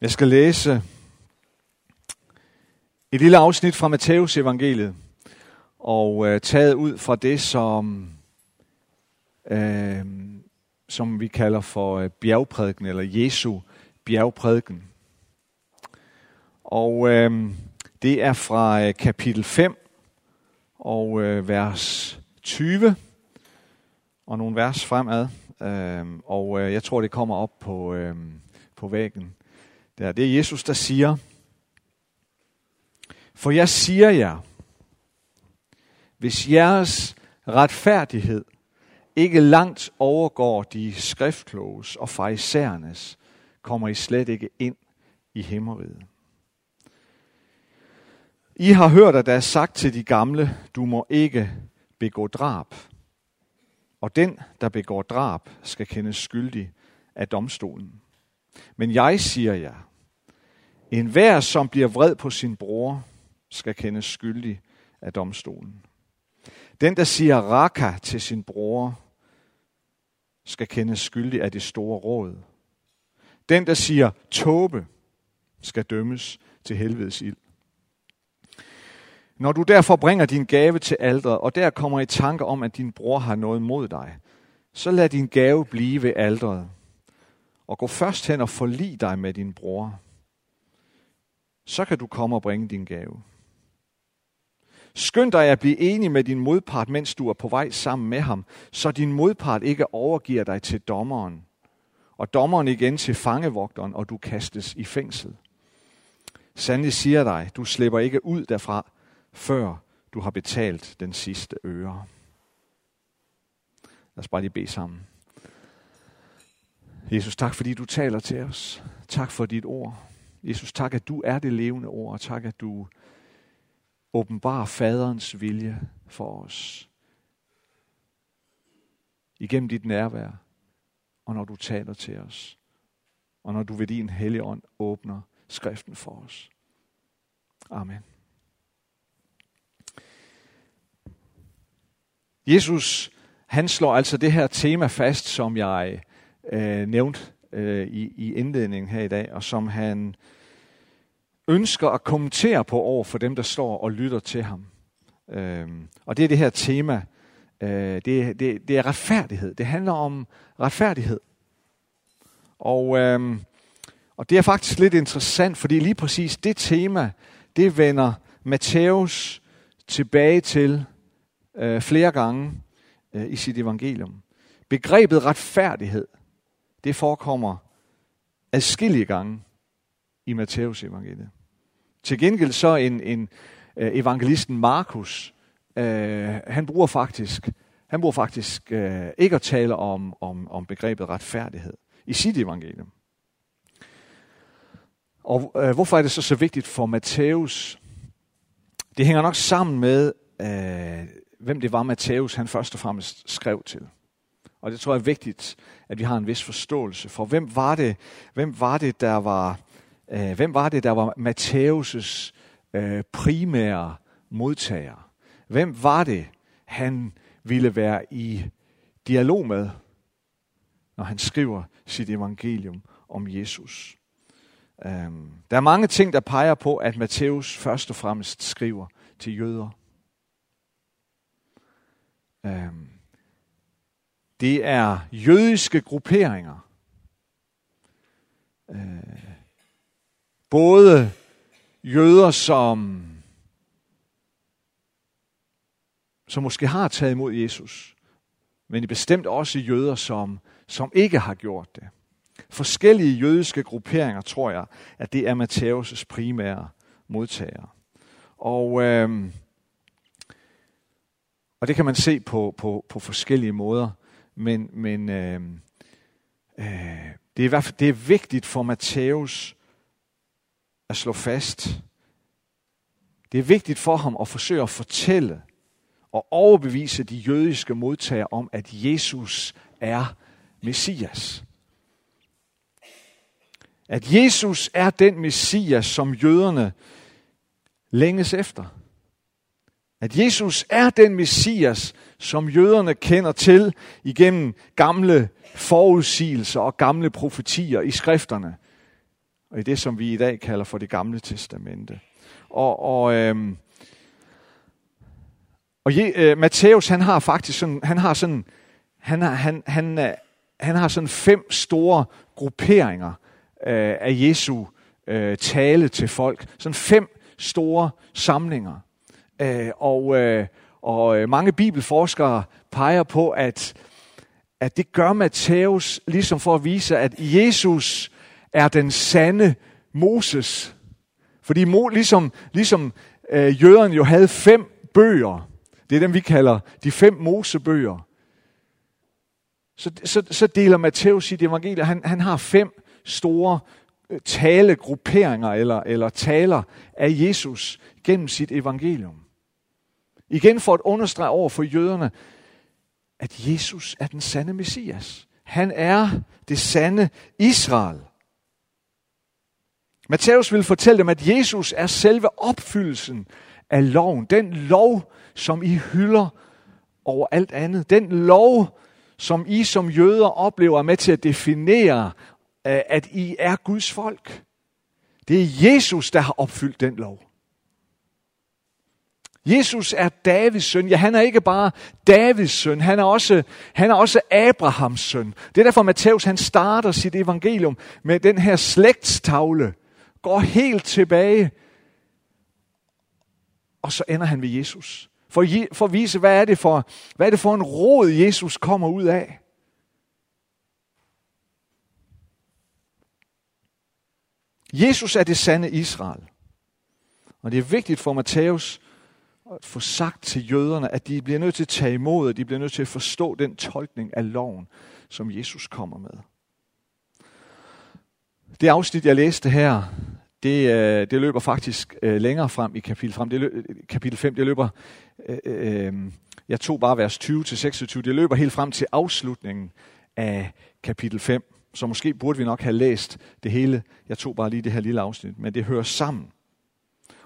Jeg skal læse et lille afsnit fra Matteus evangeliet, og øh, taget ud fra det, som, øh, som vi kalder for øh, bjergprædiken, eller Jesu bjergprædiken. Og øh, det er fra øh, kapitel 5 og øh, vers 20 og nogle vers fremad. Øh, og øh, jeg tror, det kommer op på, øh, på væggen. Der. Det er Jesus, der siger, For jeg siger jer, hvis jeres retfærdighed ikke langt overgår de skriftkloges og farisæernes, kommer I slet ikke ind i himmeriget. I har hørt, at der er sagt til de gamle, du må ikke begå drab. Og den, der begår drab, skal kendes skyldig af domstolen. Men jeg siger jer, en hver, som bliver vred på sin bror, skal kendes skyldig af domstolen. Den, der siger raka til sin bror, skal kendes skyldig af det store råd. Den, der siger tåbe, skal dømmes til helvedes ild. Når du derfor bringer din gave til alderet, og der kommer i tanke om, at din bror har noget mod dig, så lad din gave blive ved alderet. Og gå først hen og forlig dig med din bror. Så kan du komme og bringe din gave. Skynd dig at blive enig med din modpart, mens du er på vej sammen med ham, så din modpart ikke overgiver dig til dommeren, og dommeren igen til fangevogteren, og du kastes i fængsel. Sandelig siger dig, du slipper ikke ud derfra, før du har betalt den sidste øre. Lad os bare lige bede sammen. Jesus, tak fordi du taler til os. Tak for dit ord. Jesus, tak at du er det levende ord, og tak at du åbenbarer faderens vilje for os. Igennem dit nærvær, og når du taler til os, og når du ved din hellige ånd åbner skriften for os. Amen. Jesus, han slår altså det her tema fast, som jeg øh, nævnte øh, i, i indledningen her i dag, og som han ønsker at kommentere på over for dem, der står og lytter til ham. Øh, og det er det her tema. Øh, det, det, det er retfærdighed. Det handler om retfærdighed. Og, øh, og det er faktisk lidt interessant, fordi lige præcis det tema, det vender Matthæus tilbage til øh, flere gange øh, i sit evangelium. Begrebet retfærdighed, det forekommer adskillige gange i Matteus evangeliet. Til gengæld så en, en øh, evangelisten Markus, øh, han bruger faktisk, han bruger faktisk øh, ikke at tale om, om, om begrebet retfærdighed i sit evangelium. Og øh, hvorfor er det så så vigtigt for Matthæus? Det hænger nok sammen med øh, hvem det var, Matthæus han først og fremmest skrev til. Og det tror jeg er vigtigt, at vi har en vis forståelse for, hvem var det, hvem var det der var, øh, hvem var det, der var Matthæus' øh, primære modtager? Hvem var det, han ville være i dialog med, når han skriver sit evangelium om Jesus? Um, der er mange ting, der peger på, at Matthæus først og fremmest skriver til jøder. Øhm, det er jødiske grupperinger. Øh, både jøder, som, som måske har taget imod Jesus, men bestemt også jøder, som, som ikke har gjort det. Forskellige jødiske grupperinger, tror jeg, at det er Matthæus' primære modtagere. Og øh, og det kan man se på, på, på forskellige måder. Men, men øh, øh, det, er i hvert fald, det er vigtigt for Matthæus at slå fast. Det er vigtigt for ham at forsøge at fortælle og overbevise de jødiske modtagere om, at Jesus er Messias. At Jesus er den Messias, som jøderne længes efter. At Jesus er den Messias, som jøderne kender til igennem gamle forudsigelser og gamle profetier i skrifterne. og i det, som vi i dag kalder for det gamle testamente. Og, og, øhm, og Je, øh, Matthæus, han har faktisk sådan, han har sådan, han har, han, han, øh, han har sådan fem store grupperinger øh, af Jesu øh, tale til folk. Sådan fem store samlinger. Øh, og, øh, og øh, mange bibelforskere peger på, at, at det gør Matthæus ligesom for at vise, at Jesus er den sande Moses. Fordi Mo, ligesom, ligesom øh, jøderne jo havde fem bøger, det er dem, vi kalder de fem Mosebøger, så, så, så deler Matthæus sit evangelie. Han, han har fem store øh, talegrupperinger eller, eller taler af Jesus gennem sit evangelium. Igen for at understrege over for jøderne, at Jesus er den sande Messias. Han er det sande Israel. Matthæus vil fortælle dem, at Jesus er selve opfyldelsen af loven. Den lov, som I hylder over alt andet. Den lov, som I som jøder oplever med til at definere, at I er Guds folk. Det er Jesus, der har opfyldt den lov. Jesus er Davids søn. Ja, han er ikke bare Davids søn, han er også, han er også Abrahams søn. Det er derfor, Matthæus han starter sit evangelium med den her slægtstavle. Går helt tilbage. Og så ender han ved Jesus. For, for at vise, hvad er, det for, hvad er det for en råd, Jesus kommer ud af. Jesus er det sande Israel. Og det er vigtigt for Matthæus få sagt til jøderne, at de bliver nødt til at tage imod, og de bliver nødt til at forstå den tolkning af loven, som Jesus kommer med. Det afsnit, jeg læste her, det, øh, det løber faktisk øh, længere frem i kapitel, frem. Det løb, kapitel 5. Det løber, øh, øh, jeg tog bare vers 20-26, Det løber helt frem til afslutningen af kapitel 5. Så måske burde vi nok have læst det hele. Jeg tog bare lige det her lille afsnit, men det hører sammen.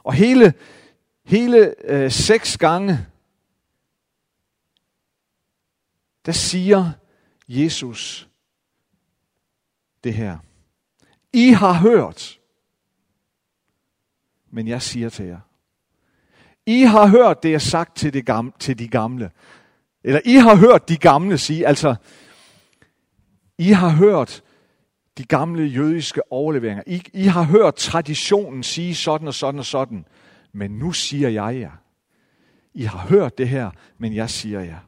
Og hele, hele øh, seks gange, der siger Jesus det her. I har hørt, men jeg siger til jer. I har hørt det, jeg sagt til de, gamle, til de gamle. Eller I har hørt de gamle sige, altså, I har hørt de gamle jødiske overleveringer. I, I har hørt traditionen sige sådan og sådan og sådan. Men nu siger jeg jer. I har hørt det her, men jeg siger jer.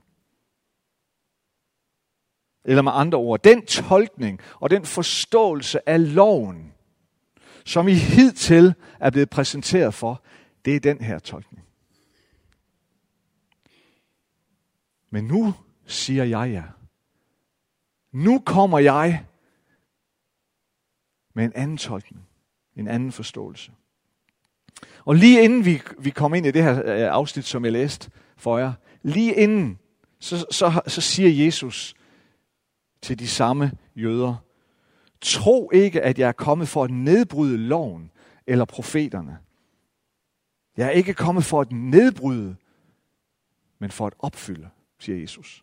Eller med andre ord, den tolkning og den forståelse af loven, som I hidtil er blevet præsenteret for, det er den her tolkning. Men nu siger jeg ja. Nu kommer jeg med en anden tolkning, en anden forståelse. Og lige inden vi, vi kom ind i det her øh, afsnit, som jeg læste for jer, lige inden, så, så, så siger Jesus til de samme jøder, Tro ikke, at jeg er kommet for at nedbryde loven eller profeterne. Jeg er ikke kommet for at nedbryde, men for at opfylde, siger Jesus.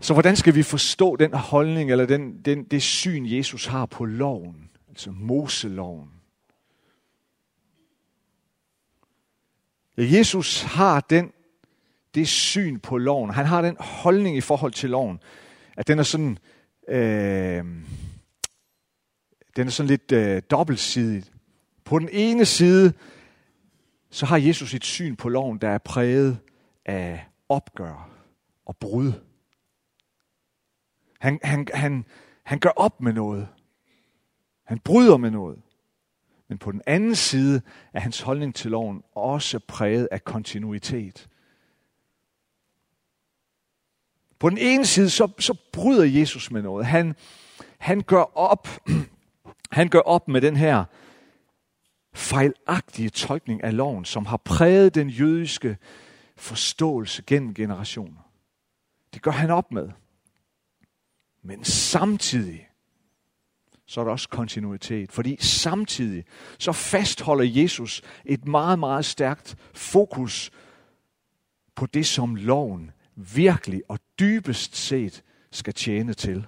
Så hvordan skal vi forstå den holdning, eller den, den, det syn, Jesus har på loven, altså Moseloven? Ja, Jesus har den, det syn på loven. Han har den holdning i forhold til loven, at den er sådan, øh, den er sådan lidt øh, dobbeltsidig. På den ene side, så har Jesus et syn på loven, der er præget af opgør og brud. Han, han, han, han gør op med noget. Han bryder med noget. Men på den anden side er hans holdning til loven også præget af kontinuitet. På den ene side, så, så bryder Jesus med noget. Han, han, gør op, han gør op med den her fejlagtige tolkning af loven, som har præget den jødiske forståelse gennem generationer. Det gør han op med. Men samtidig, så er der også kontinuitet. Fordi samtidig, så fastholder Jesus et meget, meget stærkt fokus på det, som loven virkelig og dybest set skal tjene til.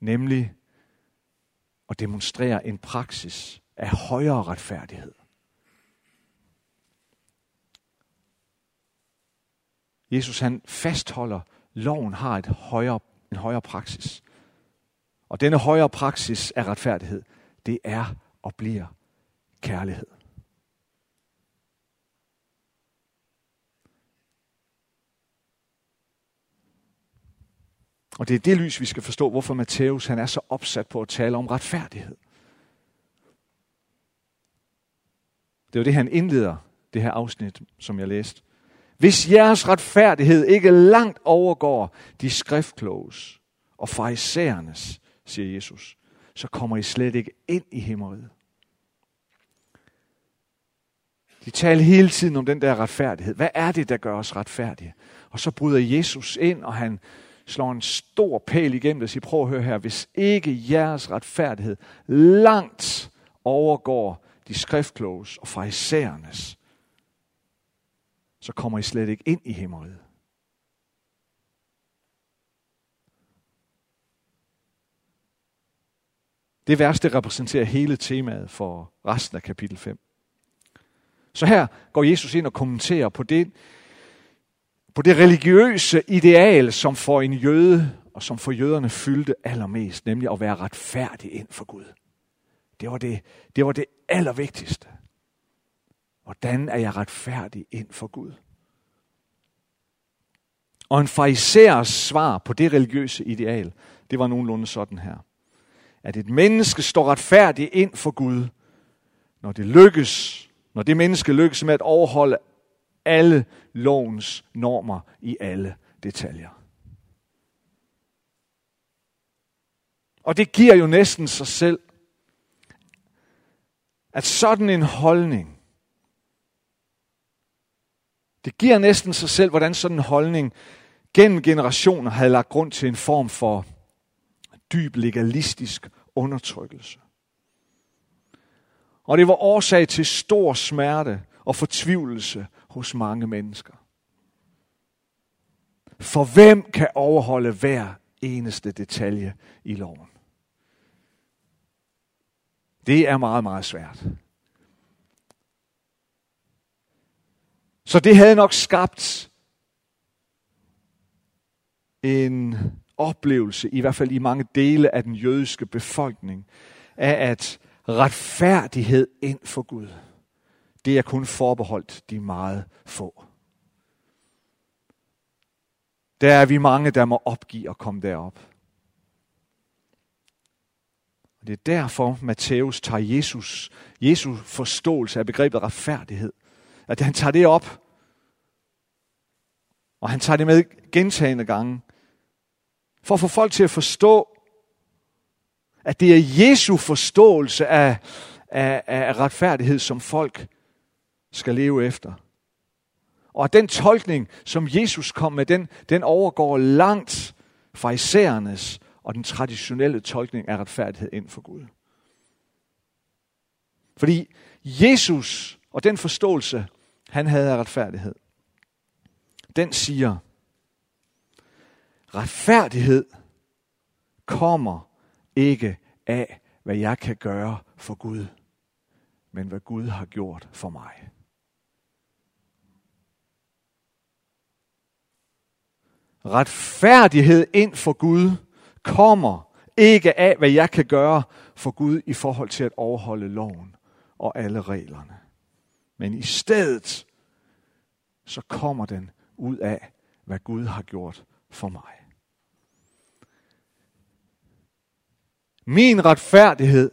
nemlig at demonstrere en praksis af højere retfærdighed. Jesus han fastholder, loven har et højere, en højere praksis. Og denne højere praksis af retfærdighed, det er og bliver kærlighed. Og det er det lys, vi skal forstå, hvorfor Matthæus han er så opsat på at tale om retfærdighed. Det er jo det, han indleder det her afsnit, som jeg læste. Hvis jeres retfærdighed ikke langt overgår de skriftkloges og farisæernes, siger Jesus, så kommer I slet ikke ind i himmeriet. De taler hele tiden om den der retfærdighed. Hvad er det, der gør os retfærdige? Og så bryder Jesus ind, og han slår en stor pæl igennem og siger, prøv at høre her, hvis ikke jeres retfærdighed langt overgår de skriftkloges og farisæernes, så kommer I slet ikke ind i himmeriet. Det vers, det repræsenterer hele temaet for resten af kapitel 5. Så her går Jesus ind og kommenterer på det, på det religiøse ideal, som for en jøde og som for jøderne fyldte allermest, nemlig at være retfærdig ind for Gud. Det var det, det, var det allervigtigste. Hvordan er jeg retfærdig ind for Gud? Og en farisæers svar på det religiøse ideal, det var nogenlunde sådan her. At et menneske står retfærdigt ind for Gud, når det lykkes, når det menneske lykkes med at overholde alle lovens normer i alle detaljer. Og det giver jo næsten sig selv, at sådan en holdning, det giver næsten sig selv, hvordan sådan en holdning gennem generationer havde lagt grund til en form for dyb legalistisk undertrykkelse. Og det var årsag til stor smerte og fortvivlelse hos mange mennesker. For hvem kan overholde hver eneste detalje i loven? Det er meget, meget svært. Så det havde nok skabt en oplevelse, i hvert fald i mange dele af den jødiske befolkning, af at retfærdighed ind for Gud, det er kun forbeholdt de meget få. Der er vi mange, der må opgive at komme derop. Og det er derfor, Matthæus tager Jesus, Jesus forståelse af begrebet retfærdighed. At han tager det op, og han tager det med gentagende gange, for at få folk til at forstå, at det er Jesu forståelse af, af, af retfærdighed, som folk skal leve efter. Og at den tolkning, som Jesus kom med, den, den overgår langt fra isærernes og den traditionelle tolkning af retfærdighed ind for Gud. Fordi Jesus og den forståelse, han havde af retfærdighed, den siger, retfærdighed kommer ikke af, hvad jeg kan gøre for Gud, men hvad Gud har gjort for mig. Retfærdighed ind for Gud kommer ikke af, hvad jeg kan gøre for Gud i forhold til at overholde loven og alle reglerne. Men i stedet, så kommer den ud af, hvad Gud har gjort for mig. Min retfærdighed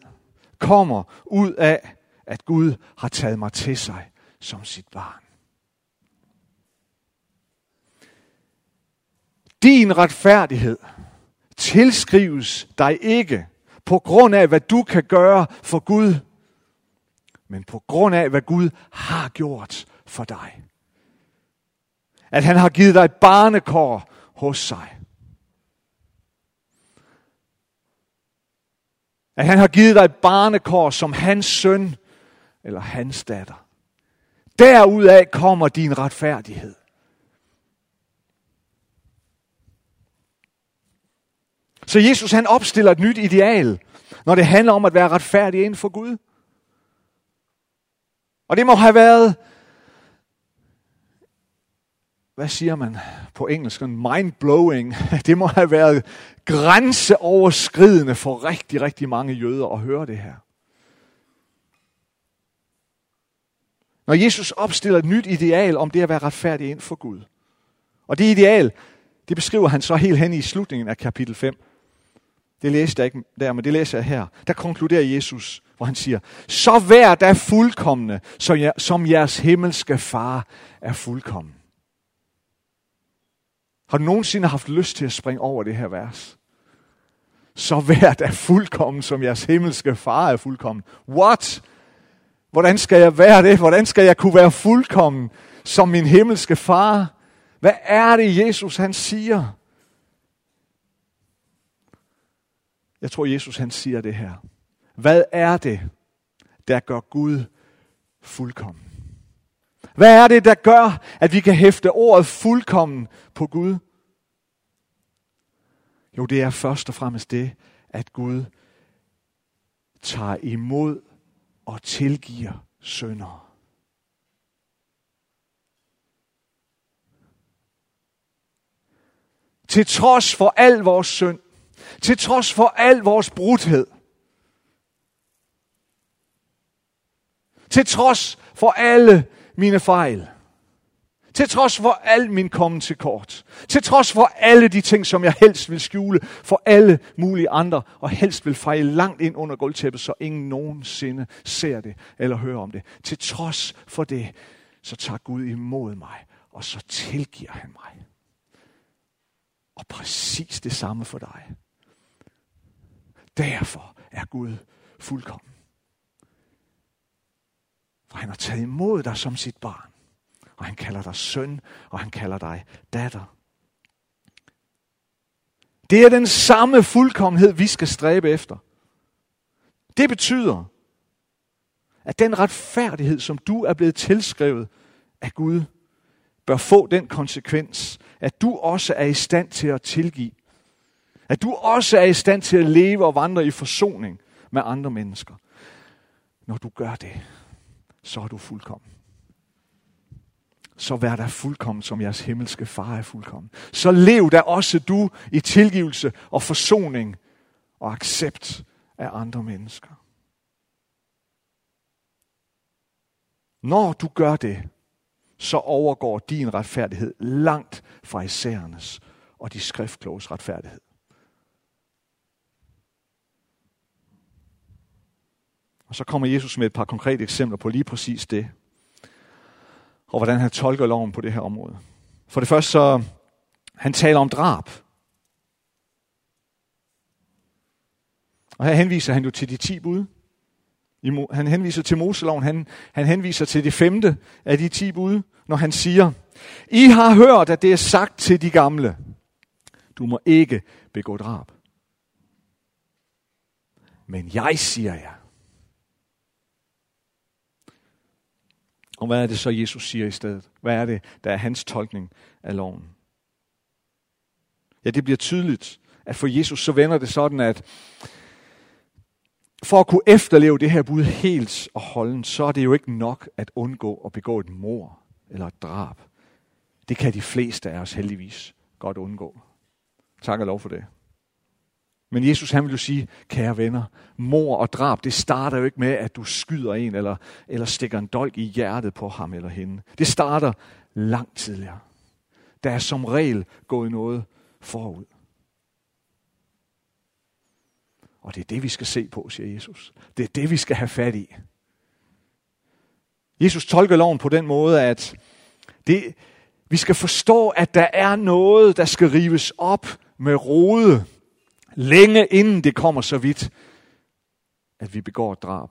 kommer ud af, at Gud har taget mig til sig som sit barn. Din retfærdighed tilskrives dig ikke på grund af, hvad du kan gøre for Gud, men på grund af, hvad Gud har gjort for dig. At han har givet dig et barnekår hos sig. At han har givet dig et barnekår som hans søn eller hans datter. Derudaf kommer din retfærdighed. Så Jesus han opstiller et nyt ideal, når det handler om at være retfærdig inden for Gud. Og det må have været, hvad siger man på engelsk, mind-blowing. Det må have været grænseoverskridende for rigtig, rigtig mange jøder at høre det her. Når Jesus opstiller et nyt ideal om det at være retfærdig ind for Gud. Og det ideal, det beskriver han så helt hen i slutningen af kapitel 5. Det læste jeg ikke der, men det læser jeg her. Der konkluderer Jesus, hvor han siger, så vær da fuldkommende, som jeres himmelske far er fuldkommen. Har du nogensinde haft lyst til at springe over det her vers? Så vær da fuldkommen, som jeres himmelske far er fuldkommen. What? Hvordan skal jeg være det? Hvordan skal jeg kunne være fuldkommen som min himmelske far? Hvad er det, Jesus han siger? Jeg tror, Jesus han siger det her. Hvad er det, der gør Gud fuldkommen? Hvad er det, der gør, at vi kan hæfte ordet fuldkommen på Gud? Jo, det er først og fremmest det, at Gud tager imod og tilgiver syndere. Til trods for al vores synd, til trods for al vores brudhed, til trods for alle mine fejl, til trods for al min kommen til kort. Til trods for alle de ting, som jeg helst vil skjule for alle mulige andre, og helst vil fejle langt ind under gulvtæppet, så ingen nogensinde ser det eller hører om det. Til trods for det, så tager Gud imod mig, og så tilgiver han mig. Og præcis det samme for dig. Derfor er Gud fuldkommen. For han har taget imod dig som sit barn og han kalder dig søn, og han kalder dig datter. Det er den samme fuldkommenhed, vi skal stræbe efter. Det betyder, at den retfærdighed, som du er blevet tilskrevet af Gud, bør få den konsekvens, at du også er i stand til at tilgive. At du også er i stand til at leve og vandre i forsoning med andre mennesker. Når du gør det, så er du fuldkommen så vær der fuldkommen, som jeres himmelske far er fuldkommen. Så lev der også du i tilgivelse og forsoning og accept af andre mennesker. Når du gør det, så overgår din retfærdighed langt fra isærernes og de skriftkloges retfærdighed. Og så kommer Jesus med et par konkrete eksempler på lige præcis det og hvordan han tolker loven på det her område. For det første så, han taler om drab. Og her henviser han jo til de ti bud. Han henviser til Moseloven. Han, han henviser til det femte af de ti bud, når han siger, I har hørt, at det er sagt til de gamle, du må ikke begå drab. Men jeg siger jer, Og hvad er det så, Jesus siger i stedet? Hvad er det, der er hans tolkning af loven? Ja, det bliver tydeligt, at for Jesus så vender det sådan, at for at kunne efterleve det her bud helt og holden, så er det jo ikke nok at undgå at begå et mor eller et drab. Det kan de fleste af os heldigvis godt undgå. Tak og lov for det. Men Jesus han vil jo sige, kære venner, mor og drab, det starter jo ikke med, at du skyder en eller, eller stikker en dolk i hjertet på ham eller hende. Det starter langt tidligere. Der er som regel gået noget forud. Og det er det, vi skal se på, siger Jesus. Det er det, vi skal have fat i. Jesus tolker loven på den måde, at det, vi skal forstå, at der er noget, der skal rives op med rode længe inden det kommer så vidt, at vi begår et drab.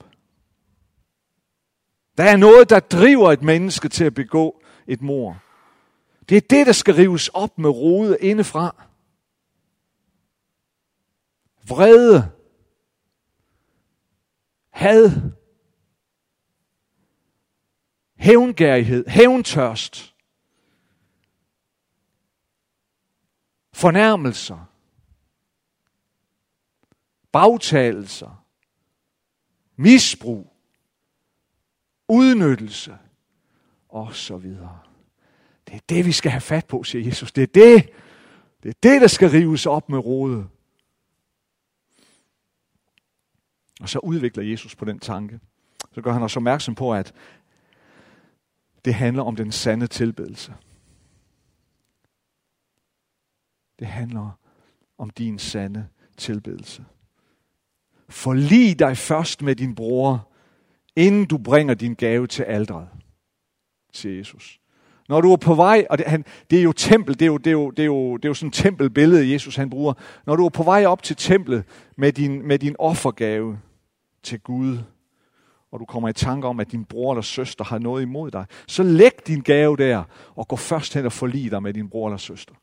Der er noget, der driver et menneske til at begå et mor. Det er det, der skal rives op med rode indefra. Vrede. Had. Hævngærighed. Hævntørst. Fornærmelser bagtagelser, misbrug, udnyttelse og så videre. Det er det, vi skal have fat på, siger Jesus. Det er det, det, er det der skal rives op med rodet. Og så udvikler Jesus på den tanke. Så gør han os opmærksom på, at det handler om den sande tilbedelse. Det handler om din sande tilbedelse. Forlig dig først med din bror, inden du bringer din gave til aldret, siger Jesus. Når du er på vej, og det, han, det er jo tempel, det er jo, det, er jo, det, er jo, det er jo sådan et tempelbillede, Jesus han bruger. Når du er på vej op til templet med din, med din offergave til Gud, og du kommer i tanke om, at din bror eller søster har noget imod dig, så læg din gave der, og gå først hen og forlig dig med din bror eller søster.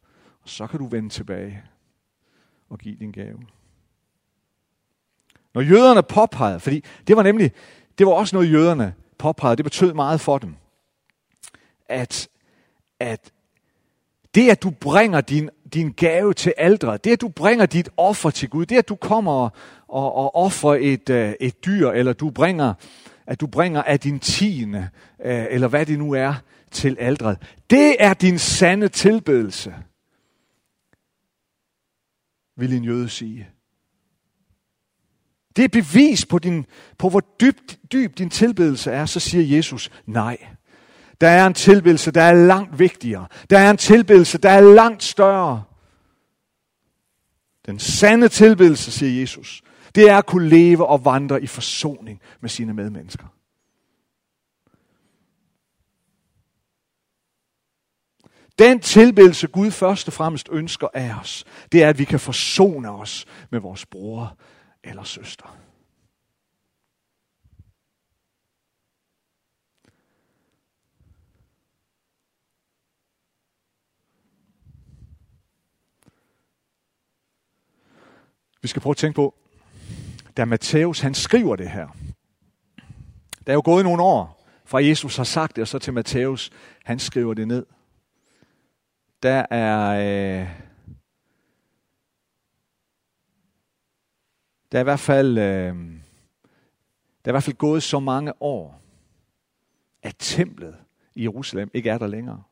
Og så kan du vende tilbage og give din gave. Når jøderne påpegede, fordi det var nemlig, det var også noget jøderne påpegede, det betød meget for dem, at, at det, at du bringer din, din gave til aldre, det, at du bringer dit offer til Gud, det, at du kommer og, og, og offrer et, øh, et dyr, eller du bringer, at du bringer af din tiende, øh, eller hvad det nu er, til aldret, det er din sande tilbedelse, vil en jøde sige. Det er bevis på, din, på hvor dybt, dyb din tilbedelse er, så siger Jesus nej. Der er en tilbedelse, der er langt vigtigere. Der er en tilbedelse, der er langt større. Den sande tilbedelse, siger Jesus, det er at kunne leve og vandre i forsoning med sine medmennesker. Den tilbedelse, Gud først og fremmest ønsker af os, det er, at vi kan forsone os med vores bror eller søster. Vi skal prøve at tænke på, da Matthæus han skriver det her. Der er jo gået nogle år, fra Jesus har sagt det, og så til Matthæus, han skriver det ned. Der er, øh, der er i hvert fald, øh, der er i hvert fald gået så mange år, at templet i Jerusalem ikke er der længere.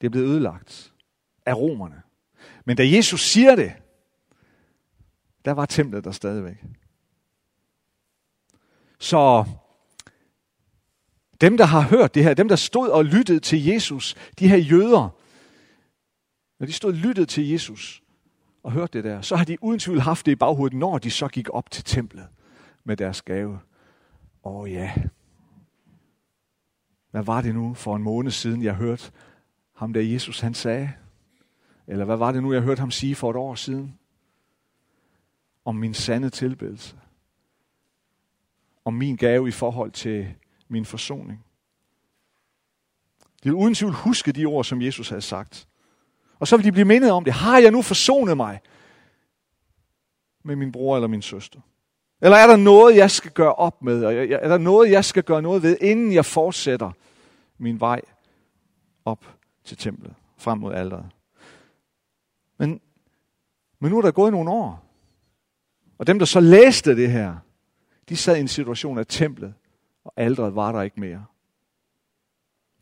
Det er blevet ødelagt af romerne. Men da Jesus siger det, der var templet der stadigvæk. Så dem, der har hørt det her, dem, der stod og lyttede til Jesus, de her jøder, når de stod og lyttede til Jesus og hørte det der, så har de uden tvivl haft det i baghovedet, når de så gik op til templet med deres gave. Åh ja, hvad var det nu for en måned siden, jeg hørte ham der Jesus, han sagde? Eller hvad var det nu, jeg hørte ham sige for et år siden? om min sande tilbedelse. Om min gave i forhold til min forsoning. De vil uden tvivl huske de ord, som Jesus havde sagt. Og så vil de blive mindet om det. Har jeg nu forsonet mig med min bror eller min søster? Eller er der noget, jeg skal gøre op med? Er der noget, jeg skal gøre noget ved, inden jeg fortsætter min vej op til templet, frem mod alderet? Men, men nu er der gået nogle år. Og dem, der så læste det her, de sad i en situation af templet, og alderet var der ikke mere.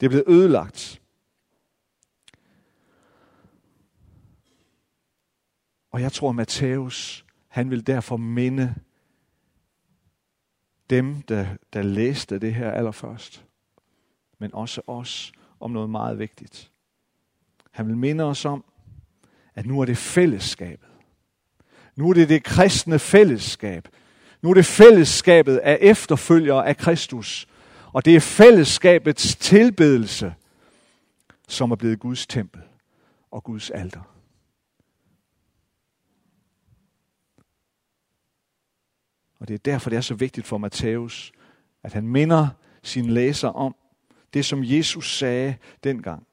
Det blev ødelagt. Og jeg tror, at Matthæus, han vil derfor minde dem, der, der læste det her allerførst, men også os om noget meget vigtigt. Han vil minde os om, at nu er det fællesskabet, nu er det det kristne fællesskab. Nu er det fællesskabet af efterfølgere af Kristus. Og det er fællesskabets tilbedelse, som er blevet Guds tempel og Guds alter. Og det er derfor, det er så vigtigt for Matthæus, at han minder sine læser om det, som Jesus sagde dengang.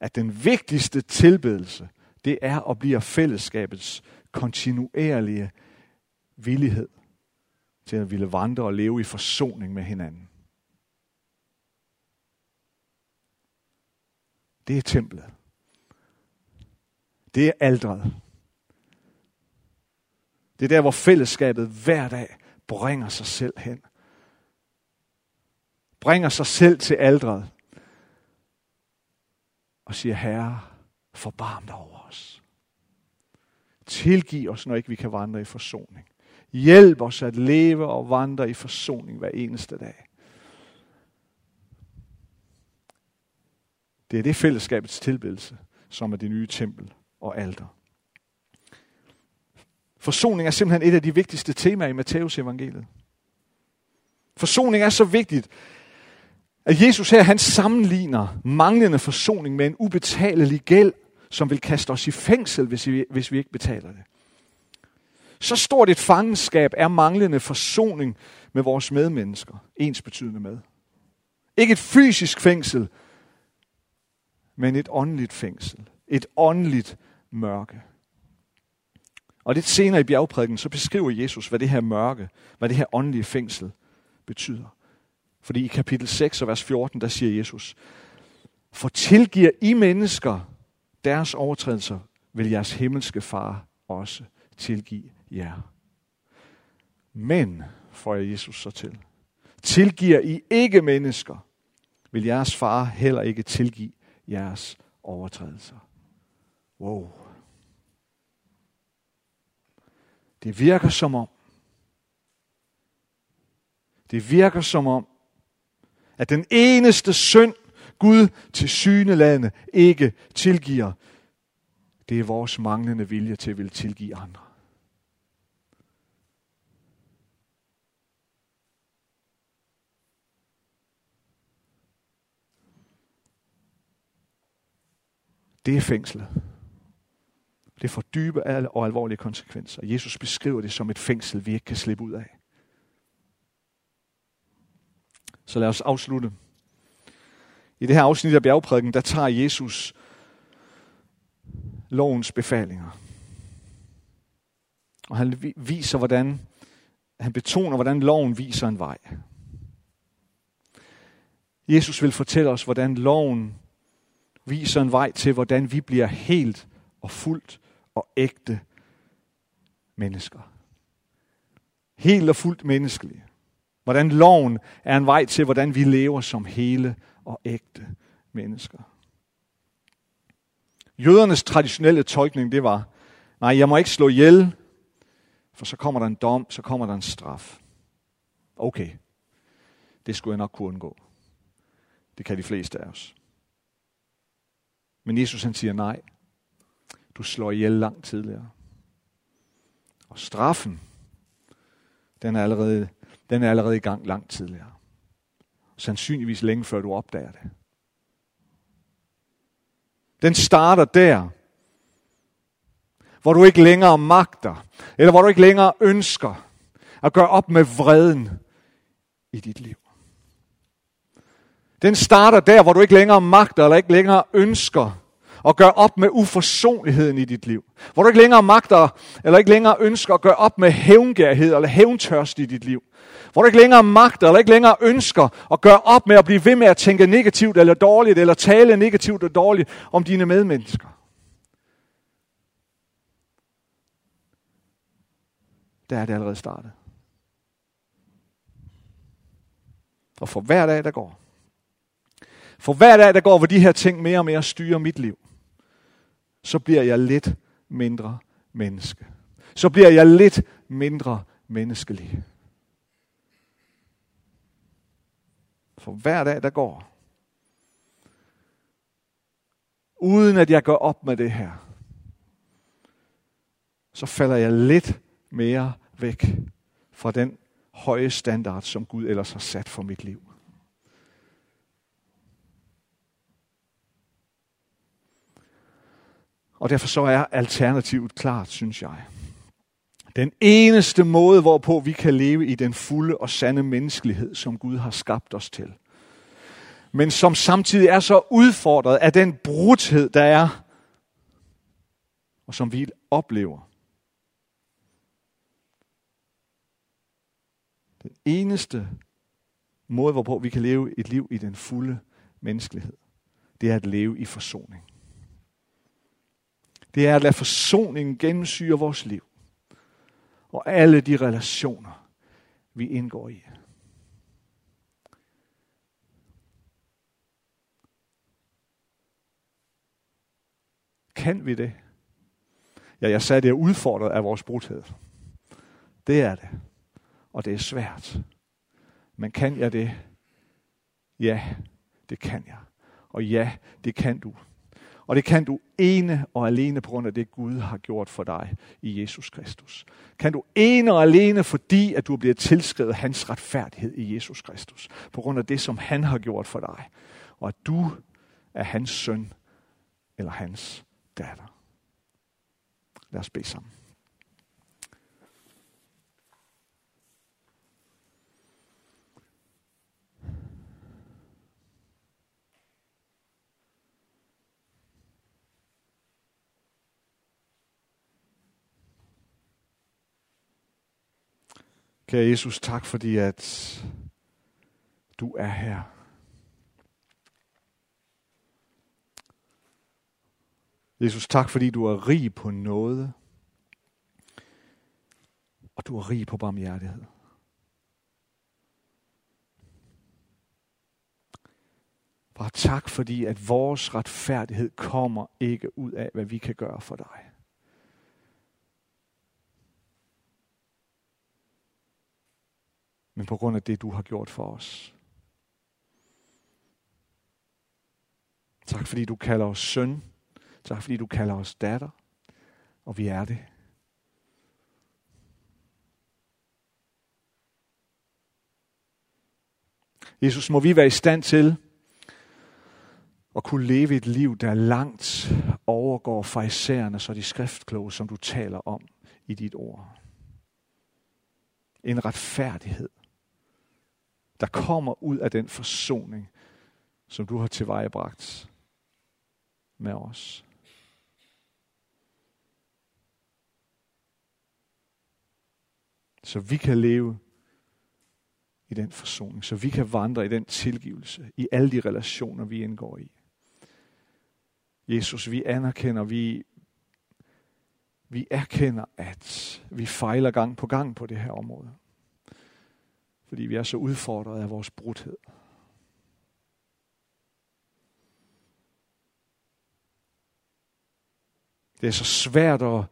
At den vigtigste tilbedelse, det er og bliver fællesskabets kontinuerlige villighed til at ville vandre og leve i forsoning med hinanden. Det er templet. Det er aldret. Det er der, hvor fællesskabet hver dag bringer sig selv hen. Bringer sig selv til aldret. Og siger, Herre, forbarm dig over os. Tilgiv os, når ikke vi kan vandre i forsoning. Hjælp os at leve og vandre i forsoning hver eneste dag. Det er det fællesskabets tilbedelse, som er det nye tempel og alter. Forsoning er simpelthen et af de vigtigste temaer i Matteus evangeliet. Forsoning er så vigtigt, at Jesus her han sammenligner manglende forsoning med en ubetalelig gæld, som vil kaste os i fængsel, hvis vi, hvis vi ikke betaler det. Så stort et fangenskab er manglende forsoning med vores medmennesker, ens betydende med. Ikke et fysisk fængsel, men et åndeligt fængsel. Et åndeligt mørke. Og lidt senere i bjergprædiken, så beskriver Jesus, hvad det her mørke, hvad det her åndelige fængsel betyder. Fordi i kapitel 6 og vers 14, der siger Jesus, For tilgiver I mennesker deres overtrædelser, vil jeres himmelske far også tilgive jer. Men, får jeg Jesus så til, tilgiver I ikke mennesker, vil jeres far heller ikke tilgive jeres overtrædelser. Wow. Det virker som om, det virker som om, at den eneste synd, Gud til syneladende ikke tilgiver, det er vores manglende vilje til at vil tilgive andre. Det er fængslet. Det får dybe og alvorlige konsekvenser. Jesus beskriver det som et fængsel, vi ikke kan slippe ud af. Så lad os afslutte. I det her afsnit af bjergprædiken, der tager Jesus lovens befalinger. Og han viser, hvordan, han betoner, hvordan loven viser en vej. Jesus vil fortælle os, hvordan loven viser en vej til, hvordan vi bliver helt og fuldt og ægte mennesker. Helt og fuldt menneskelige. Hvordan loven er en vej til, hvordan vi lever som hele og ægte mennesker. Jødernes traditionelle tolkning, det var, nej, jeg må ikke slå ihjel, for så kommer der en dom, så kommer der en straf. Okay, det skulle jeg nok kunne undgå. Det kan de fleste af os. Men Jesus han siger nej. Du slår ihjel langt tidligere. Og straffen, den er allerede, den er allerede i gang langt tidligere. Sandsynligvis længe før du opdager det. Den starter der, hvor du ikke længere magter, eller hvor du ikke længere ønsker at gøre op med vreden i dit liv. Den starter der, hvor du ikke længere magter, eller ikke længere ønsker og gør op med uforsonligheden i dit liv. Hvor du ikke længere magter, eller ikke længere ønsker at gøre op med hævngærhed eller hævntørst i dit liv. Hvor du ikke længere magter, eller ikke længere ønsker at gøre op med at blive ved med at tænke negativt eller dårligt, eller tale negativt og dårligt om dine medmennesker. Der er det allerede startet. Og for hver dag, der går, for hver dag, der går, hvor de her ting mere og mere styrer mit liv, så bliver jeg lidt mindre menneske. Så bliver jeg lidt mindre menneskelig. For hver dag, der går, uden at jeg går op med det her, så falder jeg lidt mere væk fra den høje standard, som Gud ellers har sat for mit liv. Og derfor så er alternativet klart, synes jeg. Den eneste måde, hvorpå vi kan leve i den fulde og sande menneskelighed, som Gud har skabt os til. Men som samtidig er så udfordret af den brudhed, der er, og som vi oplever. Den eneste måde, hvorpå vi kan leve et liv i den fulde menneskelighed, det er at leve i forsoning det er at lade forsoningen gennemsyre vores liv. og alle de relationer, vi indgår i. Kan vi det? Ja, jeg sagde, det er udfordret af vores brudhed. Det er det. Og det er svært. Men kan jeg det? Ja, det kan jeg. Og ja, det kan du. Og det kan du ene og alene på grund af det, Gud har gjort for dig i Jesus Kristus. Kan du ene og alene, fordi at du bliver tilskrevet hans retfærdighed i Jesus Kristus. På grund af det, som han har gjort for dig. Og at du er hans søn eller hans datter. Lad os bede sammen. Kære Jesus, tak fordi at du er her. Jesus, tak fordi du er rig på noget, og du er rig på barmhjertighed. Bare tak fordi, at vores retfærdighed kommer ikke ud af, hvad vi kan gøre for dig. Men på grund af det, du har gjort for os. Tak fordi du kalder os søn. Tak fordi du kalder os datter. Og vi er det. Jesus, må vi være i stand til at kunne leve et liv, der langt overgår farisæerne så de skriftkloge, som du taler om i dit ord. En retfærdighed, der kommer ud af den forsoning, som du har tilvejebragt med os. Så vi kan leve i den forsoning, så vi kan vandre i den tilgivelse, i alle de relationer, vi indgår i. Jesus, vi anerkender, vi, vi erkender, at vi fejler gang på gang på det her område. Fordi vi er så udfordret af vores brudhed. Det er så svært at,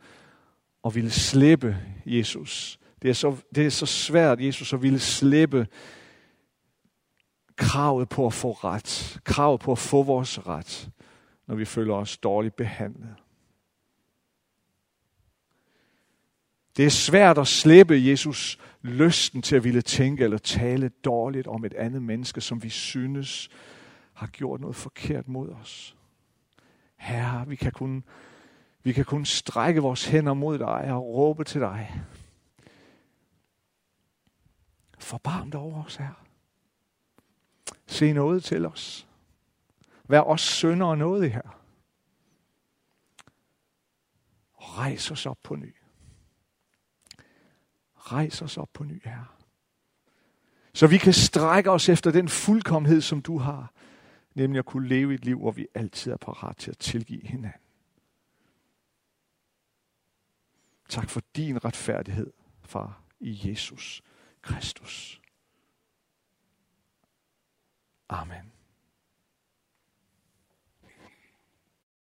at ville slippe Jesus. Det er, så, det er så svært, Jesus, at ville slippe kravet på at få ret. Kravet på at få vores ret, når vi føler os dårligt behandlet. Det er svært at slippe Jesus lysten til at ville tænke eller tale dårligt om et andet menneske, som vi synes har gjort noget forkert mod os. Herre, vi kan kun, vi kan kun strække vores hænder mod dig og råbe til dig. Forbarm dig over os, her. Se noget til os. Vær os sønder og noget her. Og rejs os op på ny. Rejs os op på ny, Herre. Så vi kan strække os efter den fuldkommenhed, som du har. Nemlig at kunne leve et liv, hvor vi altid er parat til at tilgive hinanden. Tak for din retfærdighed, far, i Jesus Kristus. Amen.